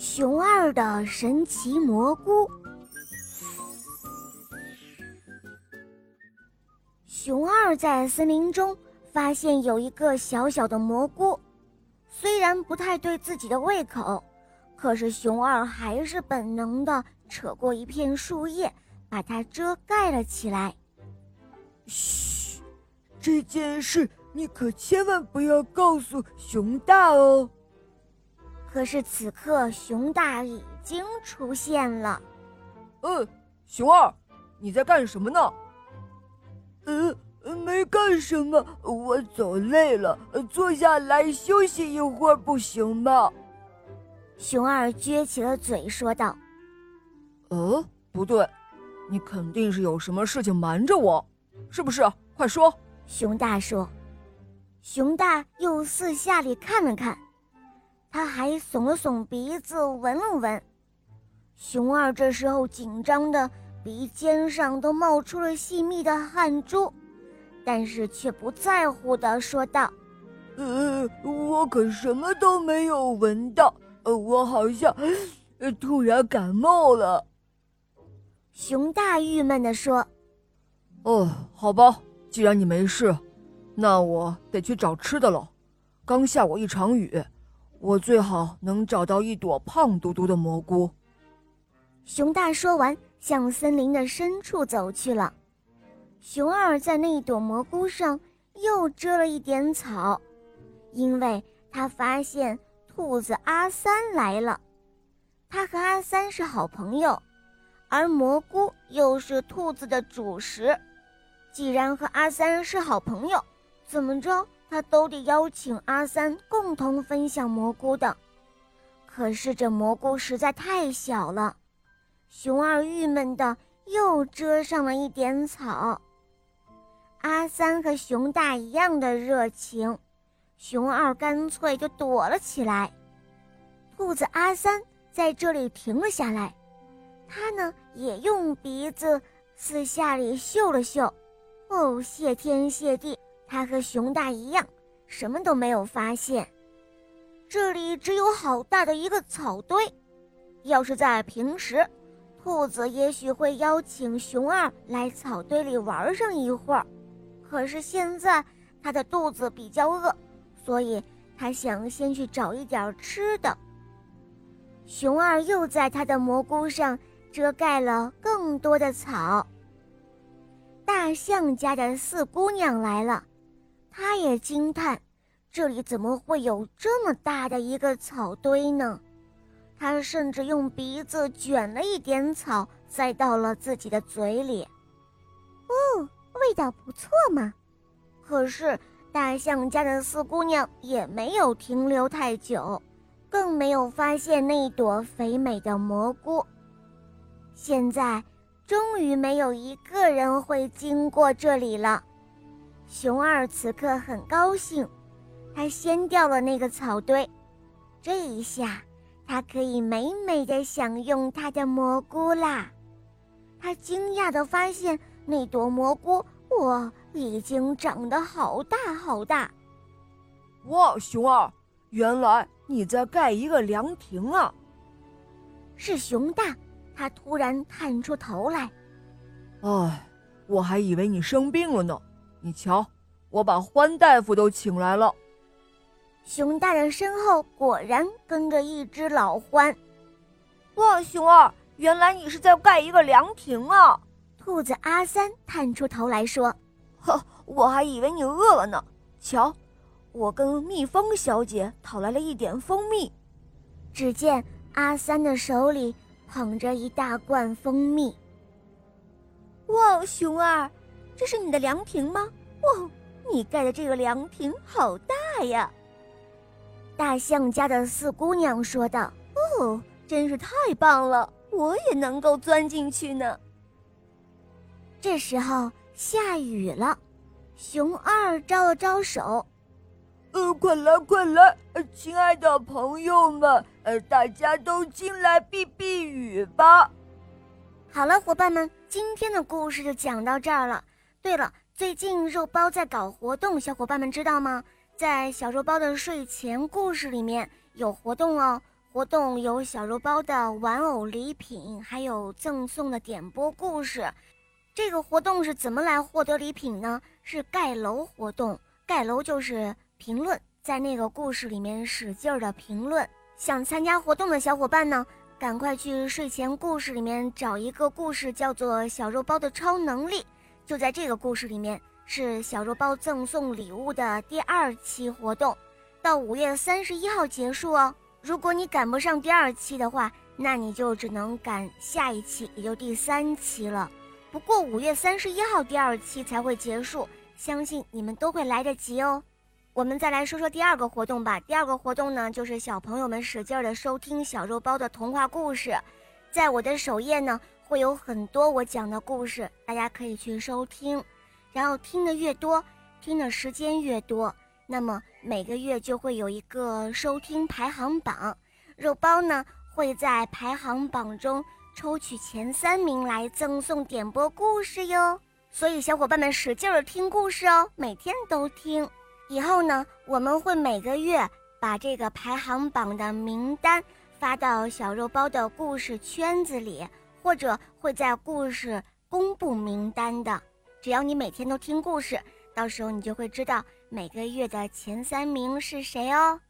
熊二的神奇蘑菇。熊二在森林中发现有一个小小的蘑菇，虽然不太对自己的胃口，可是熊二还是本能的扯过一片树叶，把它遮盖了起来。嘘，这件事你可千万不要告诉熊大哦。可是此刻，熊大已经出现了。嗯，熊二，你在干什么呢？呃，没干什么，我走累了，坐下来休息一会儿不行吗？熊二撅起了嘴说道。呃，不对，你肯定是有什么事情瞒着我，是不是？快说！熊大说。熊大又四下里看了看。他还耸了耸鼻子，闻了闻。熊二这时候紧张的鼻尖上都冒出了细密的汗珠，但是却不在乎的说道：“呃，我可什么都没有闻到，呃，我好像，呃，突然感冒了。”熊大郁闷的说：“哦，好吧，既然你没事，那我得去找吃的了。刚下过一场雨。”我最好能找到一朵胖嘟嘟的蘑菇。熊大说完，向森林的深处走去了。熊二在那一朵蘑菇上又遮了一点草，因为他发现兔子阿三来了。他和阿三是好朋友，而蘑菇又是兔子的主食。既然和阿三是好朋友，怎么着？他都得邀请阿三共同分享蘑菇的，可是这蘑菇实在太小了，熊二郁闷的又遮上了一点草。阿三和熊大一样的热情，熊二干脆就躲了起来。兔子阿三在这里停了下来，他呢也用鼻子四下里嗅了嗅，哦，谢天谢地。他和熊大一样，什么都没有发现。这里只有好大的一个草堆。要是在平时，兔子也许会邀请熊二来草堆里玩上一会儿。可是现在，他的肚子比较饿，所以他想先去找一点吃的。熊二又在他的蘑菇上遮盖了更多的草。大象家的四姑娘来了。他也惊叹，这里怎么会有这么大的一个草堆呢？他甚至用鼻子卷了一点草，塞到了自己的嘴里。哦，味道不错嘛！可是大象家的四姑娘也没有停留太久，更没有发现那一朵肥美的蘑菇。现在，终于没有一个人会经过这里了。熊二此刻很高兴，他掀掉了那个草堆，这一下，他可以美美的享用他的蘑菇啦。他惊讶的发现，那朵蘑菇哇，已经长得好大好大。哇，熊二，原来你在盖一个凉亭啊！是熊大，他突然探出头来。哎，我还以为你生病了呢。你瞧，我把欢大夫都请来了。熊大人身后果然跟着一只老獾。哇，熊二，原来你是在盖一个凉亭啊！兔子阿三探出头来说：“呵，我还以为你饿了呢。瞧，我跟蜜蜂小姐讨来了一点蜂蜜。”只见阿三的手里捧着一大罐蜂蜜。哇，熊二！这是你的凉亭吗？哇，你盖的这个凉亭好大呀！大象家的四姑娘说道：“哦，真是太棒了，我也能够钻进去呢。”这时候下雨了，熊二招了招手：“呃，快来快来，亲爱的朋友们，呃，大家都进来避避雨吧。”好了，伙伴们，今天的故事就讲到这儿了。对了，最近肉包在搞活动，小伙伴们知道吗？在小肉包的睡前故事里面有活动哦，活动有小肉包的玩偶礼品，还有赠送的点播故事。这个活动是怎么来获得礼品呢？是盖楼活动，盖楼就是评论，在那个故事里面使劲儿的评论。想参加活动的小伙伴呢，赶快去睡前故事里面找一个故事，叫做《小肉包的超能力》，就在这个故事里面是小肉包赠送礼物的第二期活动，到五月三十一号结束哦。如果你赶不上第二期的话，那你就只能赶下一期，也就第三期了。不过五月三十一号第二期才会结束，相信你们都会来得及哦。我们再来说说第二个活动吧。第二个活动呢，就是小朋友们使劲儿的收听小肉包的童话故事，在我的首页呢会有很多我讲的故事，大家可以去收听。然后听的越多，听的时间越多。那么每个月就会有一个收听排行榜，肉包呢会在排行榜中抽取前三名来赠送点播故事哟。所以小伙伴们使劲儿听故事哦，每天都听。以后呢，我们会每个月把这个排行榜的名单发到小肉包的故事圈子里，或者会在故事公布名单的。只要你每天都听故事，到时候你就会知道。每个月的前三名是谁哦？